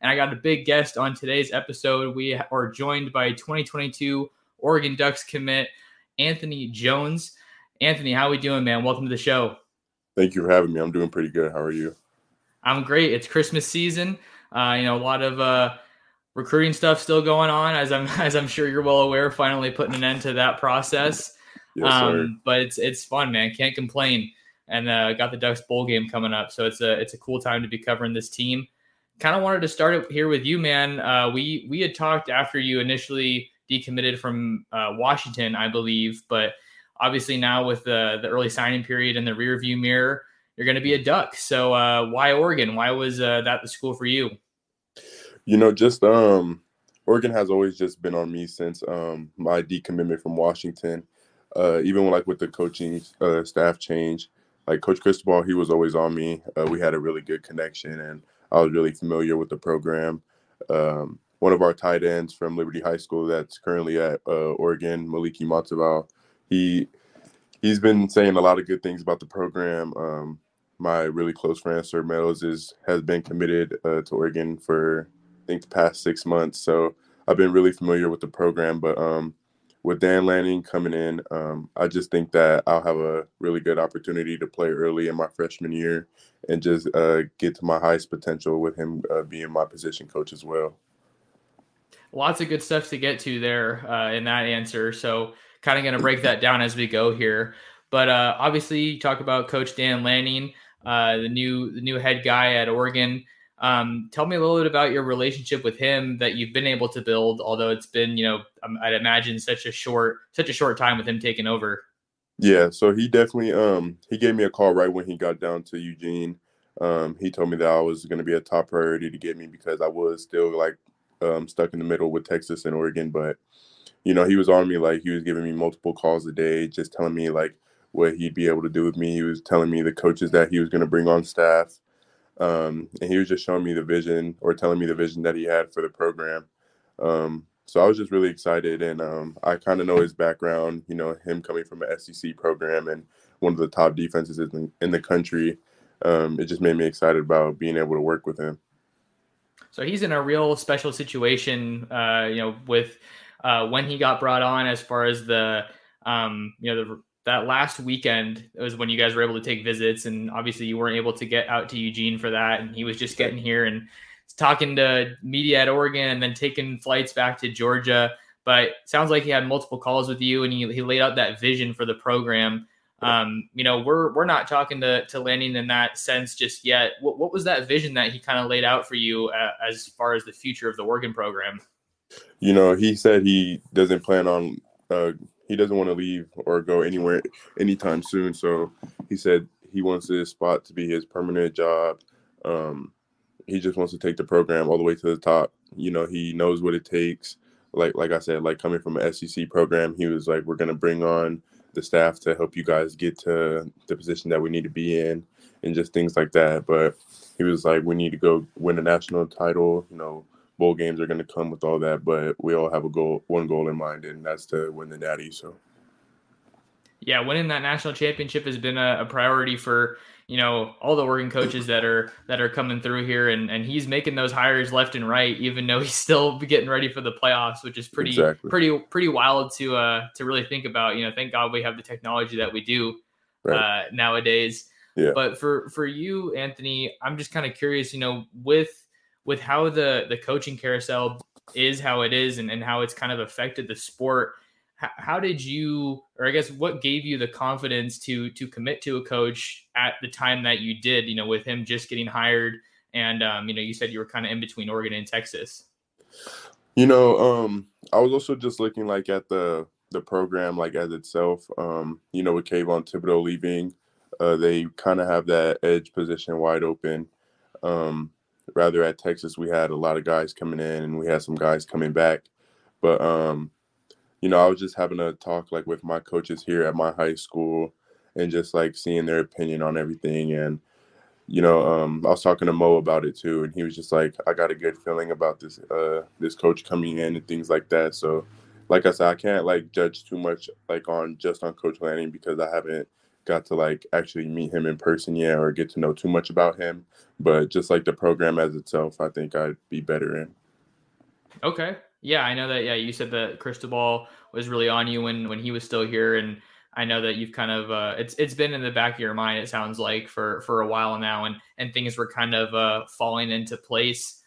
And I got a big guest on today's episode. We are joined by 2022 Oregon Ducks commit Anthony Jones. Anthony, how are we doing, man? Welcome to the show. Thank you for having me. I'm doing pretty good. How are you? I'm great. It's Christmas season. Uh, you know, a lot of uh, recruiting stuff still going on, as I'm as I'm sure you're well aware. Finally, putting an end to that process. Yes, um, but it's it's fun, man. Can't complain. And uh, got the Ducks bowl game coming up, so it's a it's a cool time to be covering this team. Kind of wanted to start it here with you, man. Uh, we we had talked after you initially decommitted from uh, Washington, I believe, but obviously now with the the early signing period in the rear view mirror, you're going to be a Duck. So uh, why Oregon? Why was uh, that the school for you? You know, just um, Oregon has always just been on me since um, my decommitment from Washington. Uh, even like with the coaching uh, staff change, like Coach Cristobal, he was always on me. We had a really good connection, and I was really familiar with the program. Um, one of our tight ends from Liberty High School that's currently at uh, Oregon, Moliki Matavao, he he's been saying a lot of good things about the program. Um, my really close friend, Sir Meadows, is has been committed uh, to Oregon for I think the past six months. So I've been really familiar with the program. But um, with Dan Lanning coming in, um, I just think that I'll have a really good opportunity to play early in my freshman year and just uh, get to my highest potential with him uh, being my position coach as well. Lots of good stuff to get to there uh, in that answer. So, kind of going to break that down as we go here. But uh, obviously, you talk about Coach Dan Lanning, uh, the new the new head guy at Oregon. Um, tell me a little bit about your relationship with him that you've been able to build, although it's been, you know, um, I'd imagine such a short, such a short time with him taking over. Yeah, so he definitely um he gave me a call right when he got down to Eugene. Um, he told me that I was going to be a top priority to get me because I was still like um, stuck in the middle with Texas and Oregon. But you know, he was on me like he was giving me multiple calls a day, just telling me like what he'd be able to do with me. He was telling me the coaches that he was going to bring on staff. Um, and he was just showing me the vision or telling me the vision that he had for the program. Um, so I was just really excited, and um, I kind of know his background. You know, him coming from an SEC program and one of the top defenses in in the country. Um, it just made me excited about being able to work with him. So he's in a real special situation, uh, you know, with uh, when he got brought on, as far as the um, you know the that last weekend was when you guys were able to take visits, and obviously you weren't able to get out to Eugene for that, and he was just getting here and talking to media at Oregon, and then taking flights back to Georgia. But sounds like he had multiple calls with you, and he, he laid out that vision for the program. Um, you know, we're we're not talking to to Lanning in that sense just yet. What, what was that vision that he kind of laid out for you uh, as far as the future of the Oregon program? You know, he said he doesn't plan on uh, he doesn't want to leave or go anywhere anytime soon. So he said he wants this spot to be his permanent job. Um, he just wants to take the program all the way to the top. You know, he knows what it takes. Like like I said, like coming from an SEC program, he was like, we're gonna bring on the staff to help you guys get to the position that we need to be in, and just things like that. But he was like, we need to go win a national title. You know, bowl games are going to come with all that, but we all have a goal, one goal in mind, and that's to win the Natty. So. Yeah, winning that national championship has been a, a priority for you know all the Oregon coaches that are that are coming through here, and and he's making those hires left and right, even though he's still getting ready for the playoffs, which is pretty exactly. pretty pretty wild to uh to really think about. You know, thank God we have the technology that we do right. uh, nowadays. Yeah. But for for you, Anthony, I'm just kind of curious. You know, with with how the the coaching carousel is how it is, and and how it's kind of affected the sport how did you or i guess what gave you the confidence to to commit to a coach at the time that you did you know with him just getting hired and um, you know you said you were kind of in between oregon and texas? You know um i was also just looking like at the the program like as itself um you know with Kayvon Thibodeaux leaving uh they kind of have that edge position wide open um rather at texas we had a lot of guys coming in and we had some guys coming back but um you know, I was just having a talk like with my coaches here at my high school and just like seeing their opinion on everything. And, you know, um, I was talking to Mo about it too, and he was just like, I got a good feeling about this uh this coach coming in and things like that. So like I said, I can't like judge too much like on just on Coach Lanning because I haven't got to like actually meet him in person yet or get to know too much about him. But just like the program as itself, I think I'd be better in. Okay. Yeah, I know that. Yeah, you said that Cristobal was really on you when when he was still here, and I know that you've kind of uh, it's it's been in the back of your mind. It sounds like for for a while now, and and things were kind of uh, falling into place.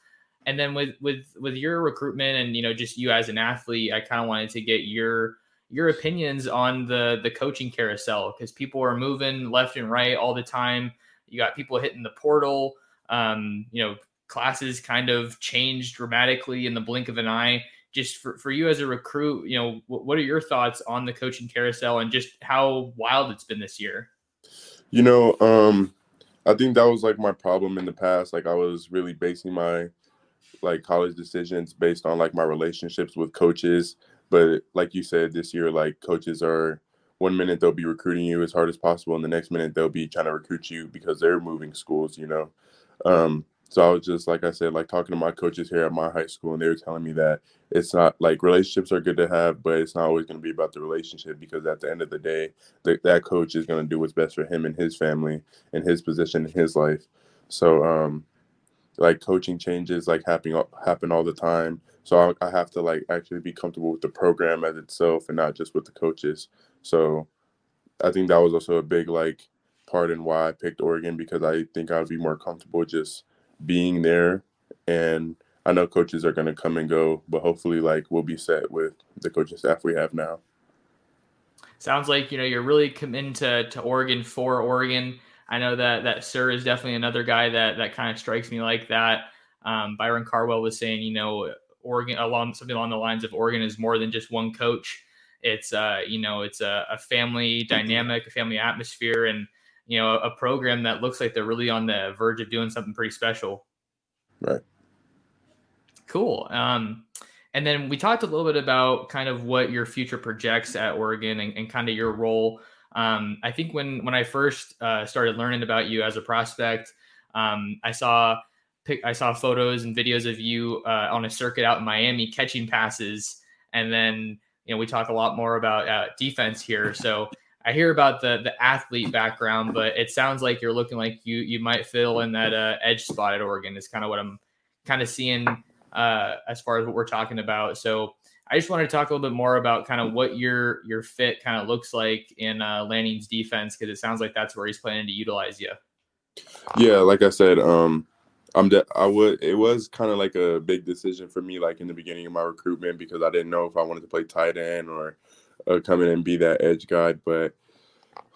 And then with with with your recruitment and you know just you as an athlete, I kind of wanted to get your your opinions on the the coaching carousel because people are moving left and right all the time. You got people hitting the portal. Um, you know, classes kind of changed dramatically in the blink of an eye. Just for, for you as a recruit, you know, what, what are your thoughts on the coaching carousel and just how wild it's been this year? You know, um, I think that was like my problem in the past. Like I was really basing my like college decisions based on like my relationships with coaches. But like you said, this year, like coaches are one minute they'll be recruiting you as hard as possible, and the next minute they'll be trying to recruit you because they're moving schools, you know. Um, so I was just like I said, like talking to my coaches here at my high school, and they were telling me that it's not like relationships are good to have, but it's not always going to be about the relationship because at the end of the day, the, that coach is going to do what's best for him and his family and his position in his life. So, um, like coaching changes like happening happen all the time. So I, I have to like actually be comfortable with the program as itself and not just with the coaches. So I think that was also a big like part in why I picked Oregon because I think I'd be more comfortable just being there and I know coaches are going to come and go, but hopefully, like we'll be set with the coaching staff we have now. Sounds like you know you're really committed to, to Oregon for Oregon. I know that that Sir is definitely another guy that that kind of strikes me like that. Um, Byron Cardwell was saying, you know, Oregon along something along the lines of Oregon is more than just one coach. It's uh, you know, it's a, a family dynamic, a family atmosphere, and you know, a program that looks like they're really on the verge of doing something pretty special. Right. Cool. Um, and then we talked a little bit about kind of what your future projects at Oregon and, and kind of your role. Um, I think when when I first uh, started learning about you as a prospect, um, I saw I saw photos and videos of you uh, on a circuit out in Miami catching passes, and then you know we talk a lot more about uh, defense here. So I hear about the the athlete background, but it sounds like you're looking like you you might fill in that uh, edge spot at Oregon. Is kind of what I'm kind of seeing uh, as far as what we're talking about. So I just wanted to talk a little bit more about kind of what your your fit kind of looks like in uh, Lanning's defense because it sounds like that's where he's planning to utilize you. Yeah, like I said, um, I'm de- I would it was kind of like a big decision for me, like in the beginning of my recruitment because I didn't know if I wanted to play tight end or uh, come in and be that edge guy. But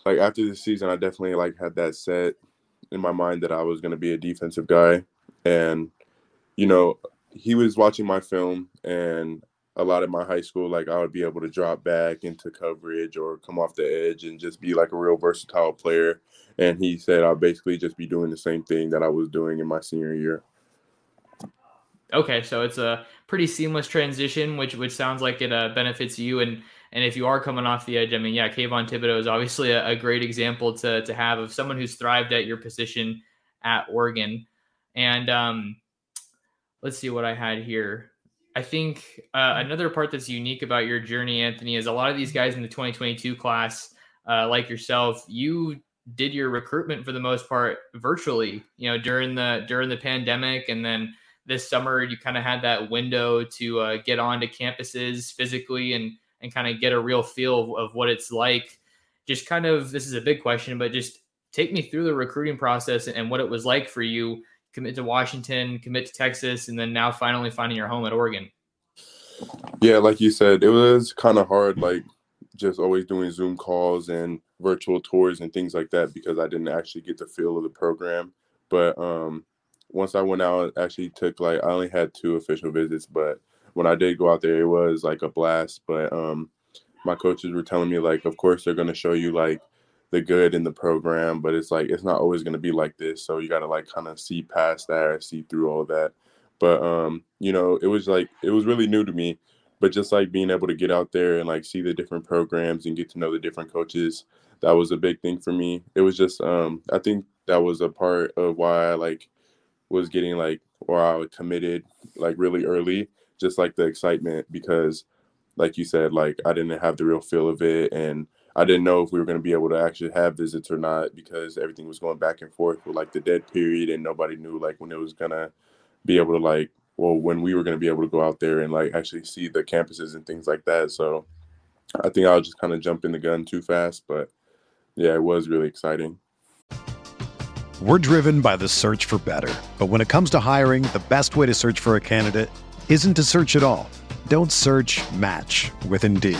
like after the season, I definitely like had that set in my mind that I was going to be a defensive guy, and you know he was watching my film and a lot of my high school, like I would be able to drop back into coverage or come off the edge and just be like a real versatile player. And he said I'll basically just be doing the same thing that I was doing in my senior year. Okay, so it's a pretty seamless transition, which which sounds like it uh, benefits you. And and if you are coming off the edge, I mean, yeah, Kayvon Thibodeaux is obviously a, a, great example to to have of someone who's thrived at your position at Oregon. And um, let's see what I had here. I think uh, another part that's unique about your journey, Anthony, is a lot of these guys in the 2022 class uh, like yourself, you did your recruitment for the most part virtually. You know, during the during the pandemic, and then this summer you kind of had that window to uh, get onto campuses physically and and kind of get a real feel of, of what it's like. Just kind of this is a big question, but just take me through the recruiting process and what it was like for you commit to Washington, commit to Texas, and then now finally finding your home at Oregon. Yeah, like you said, it was kind of hard, like just always doing Zoom calls and virtual tours and things like that because I didn't actually get the feel of the program. But um, once I went out, actually took like I only had two official visits, but when I did go out there, it was like a blast. But um, my coaches were telling me like, of course they're gonna show you like the good in the program, but it's like it's not always gonna be like this. So you gotta like kind of see past that or see through all that. But um, you know, it was like it was really new to me. But just like being able to get out there and like see the different programs and get to know the different coaches, that was a big thing for me. It was just um I think that was a part of why I like was getting like or I committed like really early, just like the excitement because like you said, like I didn't have the real feel of it and I didn't know if we were going to be able to actually have visits or not because everything was going back and forth with like the dead period and nobody knew like when it was going to be able to like well when we were going to be able to go out there and like actually see the campuses and things like that. So i think i was just kind of jumping the gun too fast but yeah it was really exciting. We're driven by the search for better but when it comes to hiring the best way to search for a candidate isn't to search at all. Don't search match with indeed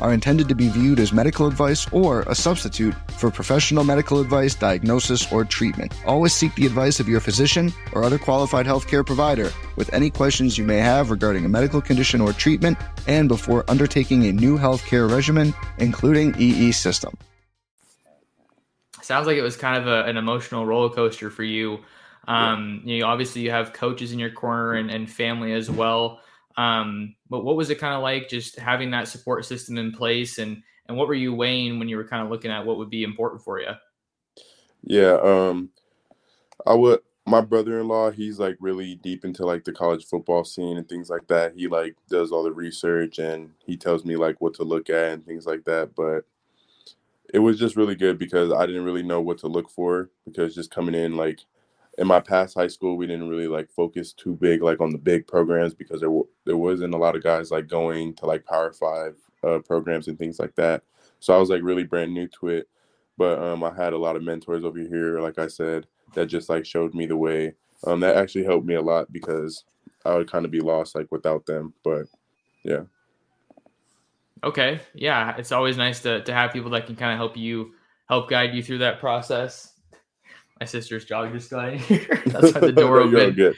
are intended to be viewed as medical advice or a substitute for professional medical advice, diagnosis, or treatment. Always seek the advice of your physician or other qualified healthcare provider with any questions you may have regarding a medical condition or treatment and before undertaking a new healthcare regimen, including EE system. Sounds like it was kind of a, an emotional roller coaster for you um, you know, obviously you have coaches in your corner and, and family as well. Um, but what was it kind of like just having that support system in place and, and what were you weighing when you were kind of looking at what would be important for you? Yeah. Um, I would, my brother-in-law, he's like really deep into like the college football scene and things like that. He like does all the research and he tells me like what to look at and things like that. But it was just really good because I didn't really know what to look for because just coming in like in my past high school, we didn't really like focus too big like on the big programs because there w- there wasn't a lot of guys like going to like Power Five uh, programs and things like that. So I was like really brand new to it, but um, I had a lot of mentors over here, like I said, that just like showed me the way. Um, that actually helped me a lot because I would kind of be lost like without them. But yeah. Okay. Yeah, it's always nice to to have people that can kind of help you help guide you through that process my sister's dog just got in here. that's why the door opened.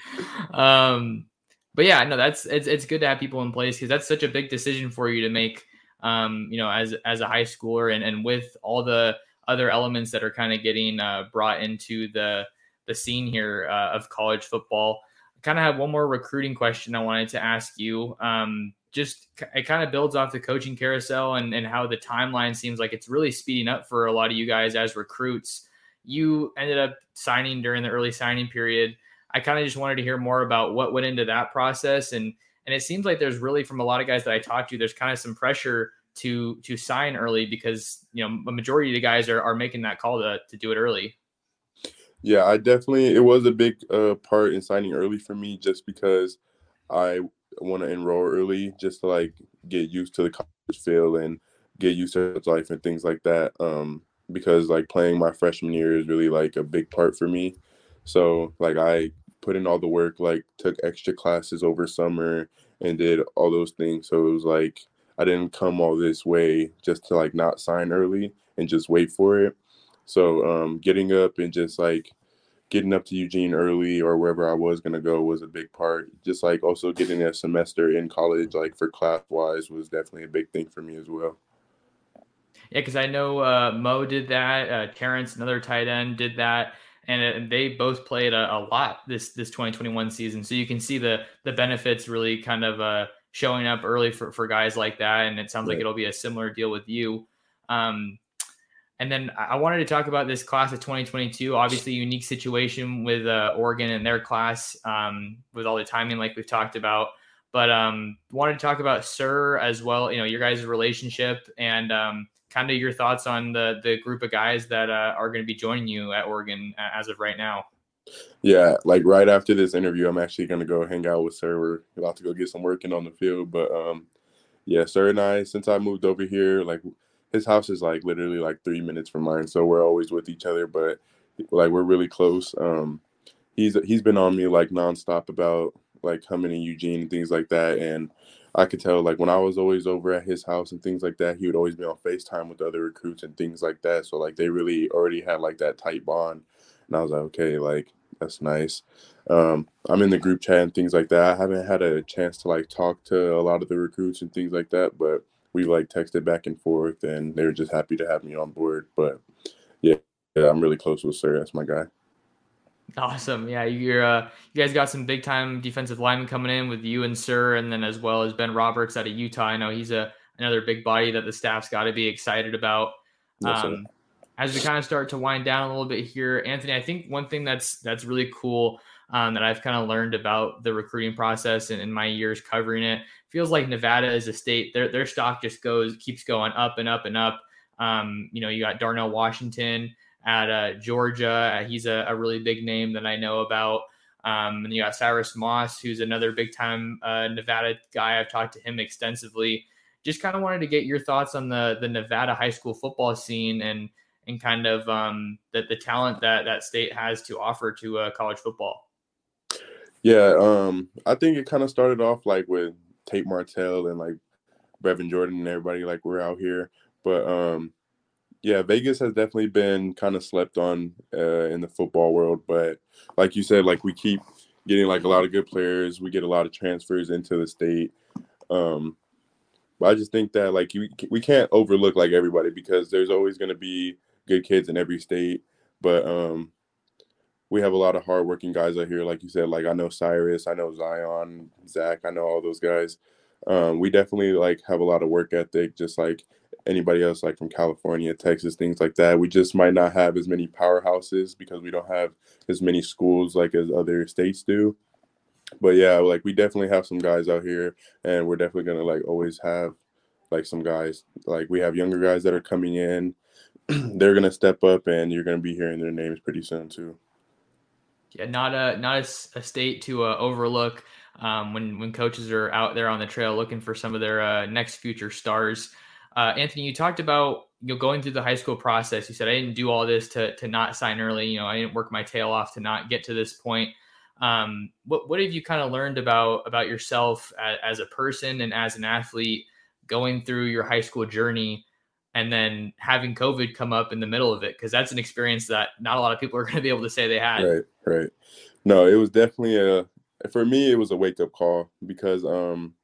Um, but yeah, no, that's it's it's good to have people in place because that's such a big decision for you to make. um, you know, as as a high schooler, and and with all the other elements that are kind of getting uh, brought into the the scene here uh, of college football. I kind of have one more recruiting question I wanted to ask you. Um, just it kind of builds off the coaching carousel and, and how the timeline seems like it's really speeding up for a lot of you guys as recruits. You ended up signing during the early signing period. I kind of just wanted to hear more about what went into that process and and it seems like there's really from a lot of guys that I talked to, there's kind of some pressure to to sign early because you know a majority of the guys are, are making that call to to do it early. Yeah, I definitely it was a big uh, part in signing early for me just because I want to enroll early just to like get used to the college feel and get used to life and things like that. Um, because like playing my freshman year is really like a big part for me. So like I put in all the work, like took extra classes over summer and did all those things. So it was like I didn't come all this way just to like not sign early and just wait for it. So um, getting up and just like getting up to Eugene early or wherever I was gonna go was a big part. Just like also getting a semester in college, like for class wise, was definitely a big thing for me as well. Yeah, because I know uh, Mo did that. Uh, Terrence, another tight end, did that, and, and they both played a, a, lot this this 2021 season. So you can see the the benefits really kind of uh, showing up early for, for guys like that. And it sounds like it'll be a similar deal with you. Um, and then I wanted to talk about this class of 2022. Obviously, unique situation with uh, Oregon and their class um, with all the timing, like we've talked about. But um, wanted to talk about Sir as well. You know, your guys' relationship and um, kind of your thoughts on the the group of guys that uh, are going to be joining you at Oregon as of right now. Yeah, like right after this interview, I'm actually gonna go hang out with Sir. We're about to go get some working on the field. But um, yeah, Sir and I, since I moved over here, like his house is like literally like three minutes from mine, so we're always with each other. But like we're really close. Um, he's he's been on me like nonstop about like coming to Eugene and things like that, and I could tell like when I was always over at his house and things like that, he would always be on FaceTime with other recruits and things like that. So like they really already had like that tight bond. And I was like, okay, like that's nice. Um, I'm in the group chat and things like that. I haven't had a chance to like talk to a lot of the recruits and things like that, but we like texted back and forth and they were just happy to have me on board. But yeah, yeah I'm really close with Sir. That's my guy. Awesome. Yeah, you're uh, you guys got some big time defensive linemen coming in with you and Sir, and then as well as Ben Roberts out of Utah. I know he's a another big body that the staff's got to be excited about. Um, as we kind of start to wind down a little bit here, Anthony, I think one thing that's that's really cool um, that I've kind of learned about the recruiting process and in my years covering it feels like Nevada is a state their their stock just goes keeps going up and up and up. Um, you know, you got Darnell Washington at uh, Georgia. He's a, a, really big name that I know about. Um, and you got Cyrus Moss, who's another big time uh, Nevada guy. I've talked to him extensively. Just kind of wanted to get your thoughts on the the Nevada high school football scene and and kind of um, the, the talent that that state has to offer to uh, college football. Yeah, um, I think it kind of started off like with Tate Martell and like Brevin Jordan and everybody like we're out here, but um, yeah, Vegas has definitely been kind of slept on uh, in the football world. But like you said, like we keep getting like a lot of good players. We get a lot of transfers into the state. Um, but I just think that like you, we can't overlook like everybody because there's always going to be good kids in every state, but um, we have a lot of hardworking guys out here. Like you said, like I know Cyrus, I know Zion, Zach, I know all those guys. Um, we definitely like have a lot of work ethic, just like anybody else, like from California, Texas, things like that. We just might not have as many powerhouses because we don't have as many schools like as other states do. But yeah, like we definitely have some guys out here, and we're definitely gonna like always have like some guys. Like we have younger guys that are coming in they're gonna step up, and you're gonna be hearing their names pretty soon too. Yeah, not a not a, a state to uh, overlook um, when when coaches are out there on the trail looking for some of their uh, next future stars. Uh, Anthony, you talked about you know going through the high school process. You said I didn't do all this to to not sign early. You know, I didn't work my tail off to not get to this point. Um, what what have you kind of learned about about yourself as, as a person and as an athlete going through your high school journey? and then having COVID come up in the middle of it because that's an experience that not a lot of people are going to be able to say they had. Right, right. No, it was definitely a for me. It was a wake up call because um,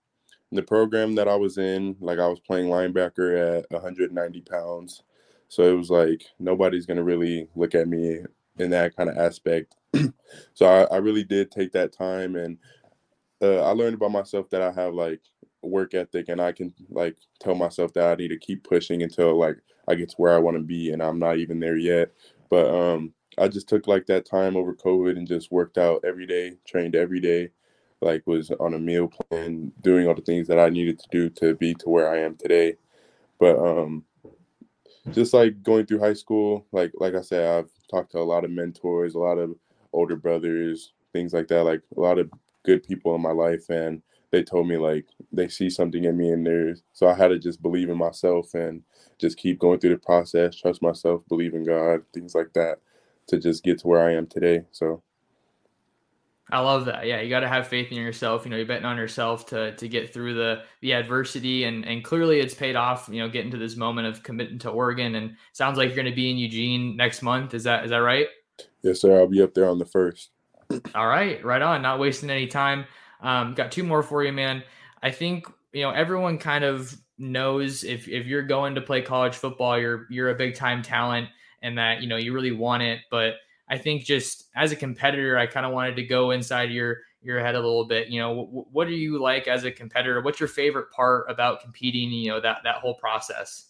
the program that I was in, like I was playing linebacker at 190 pounds. So it was like nobody's gonna really look at me in that kind of aspect. so I, I, really did take that time and uh, I learned about myself that I have like work ethic and I can like tell myself that I need to keep pushing until like I get to where I want to be and I'm not even there yet. But um I just took like that time over COVID and just worked out every day, trained every day, like was on a meal plan, doing all the things that I needed to do to be to where I am today. But um just like going through high school, like like I said, I've talked to a lot of mentors, a lot of older brothers, things like that, like a lot of good people in my life and they told me like they see something in me and there's so I had to just believe in myself and just keep going through the process, trust myself, believe in God, things like that to just get to where I am today. So I love that. Yeah, you got to have faith in yourself. You know, you're betting on yourself to to get through the the adversity, and and clearly it's paid off. You know, getting to this moment of committing to Oregon, and sounds like you're going to be in Eugene next month. Is that is that right? Yes, sir. I'll be up there on the first. All right, right on. Not wasting any time. Um, got two more for you, man. I think you know everyone kind of knows if if you're going to play college football, you're you're a big time talent, and that you know you really want it, but I think just as a competitor, I kind of wanted to go inside your your head a little bit. You know, w- what are you like as a competitor? What's your favorite part about competing? You know, that that whole process.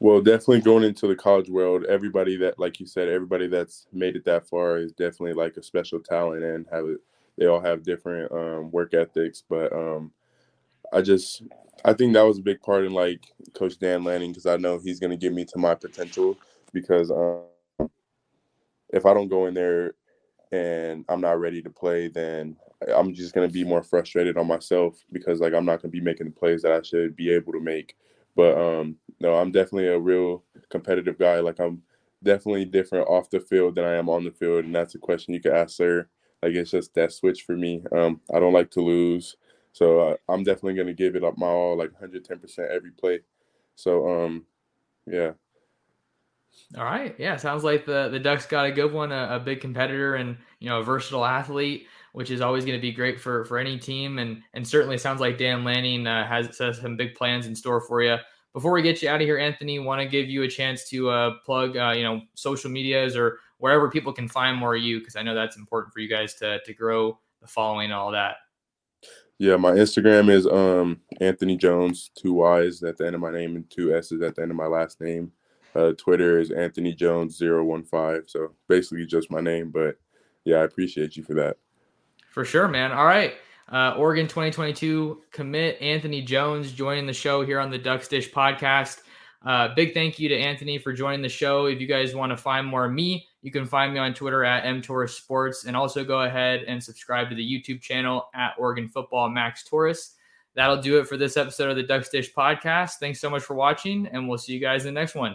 Well, definitely going into the college world, everybody that, like you said, everybody that's made it that far is definitely like a special talent and have it. They all have different um, work ethics, but um, I just I think that was a big part in like Coach Dan Lanning because I know he's going to get me to my potential because um, if I don't go in there and I'm not ready to play, then I'm just gonna be more frustrated on myself because like I'm not gonna be making the plays that I should be able to make. But um no, I'm definitely a real competitive guy. Like I'm definitely different off the field than I am on the field, and that's a question you could ask sir. Like it's just that switch for me. Um, I don't like to lose, so uh, I'm definitely gonna give it up my all, like 110 percent every play. So um, yeah, all right. Yeah. Sounds like the, the Ducks got a good one, a, a big competitor and, you know, a versatile athlete, which is always going to be great for, for any team. And, and certainly sounds like Dan Lanning uh, has, has some big plans in store for you. Before we get you out of here, Anthony, want to give you a chance to uh, plug, uh, you know, social medias or wherever people can find more of you, because I know that's important for you guys to, to grow the following and all that. Yeah, my Instagram is um Anthony Jones, two Y's at the end of my name and two S's at the end of my last name. Uh, Twitter is Anthony Jones 015. So basically just my name. But yeah, I appreciate you for that. For sure, man. All right. Uh, Oregon 2022 commit Anthony Jones joining the show here on the Ducks Dish podcast. Uh, big thank you to Anthony for joining the show. If you guys want to find more of me, you can find me on Twitter at mtorres sports and also go ahead and subscribe to the YouTube channel at Oregon Football Max Torres. That'll do it for this episode of the Ducks Dish podcast. Thanks so much for watching, and we'll see you guys in the next one.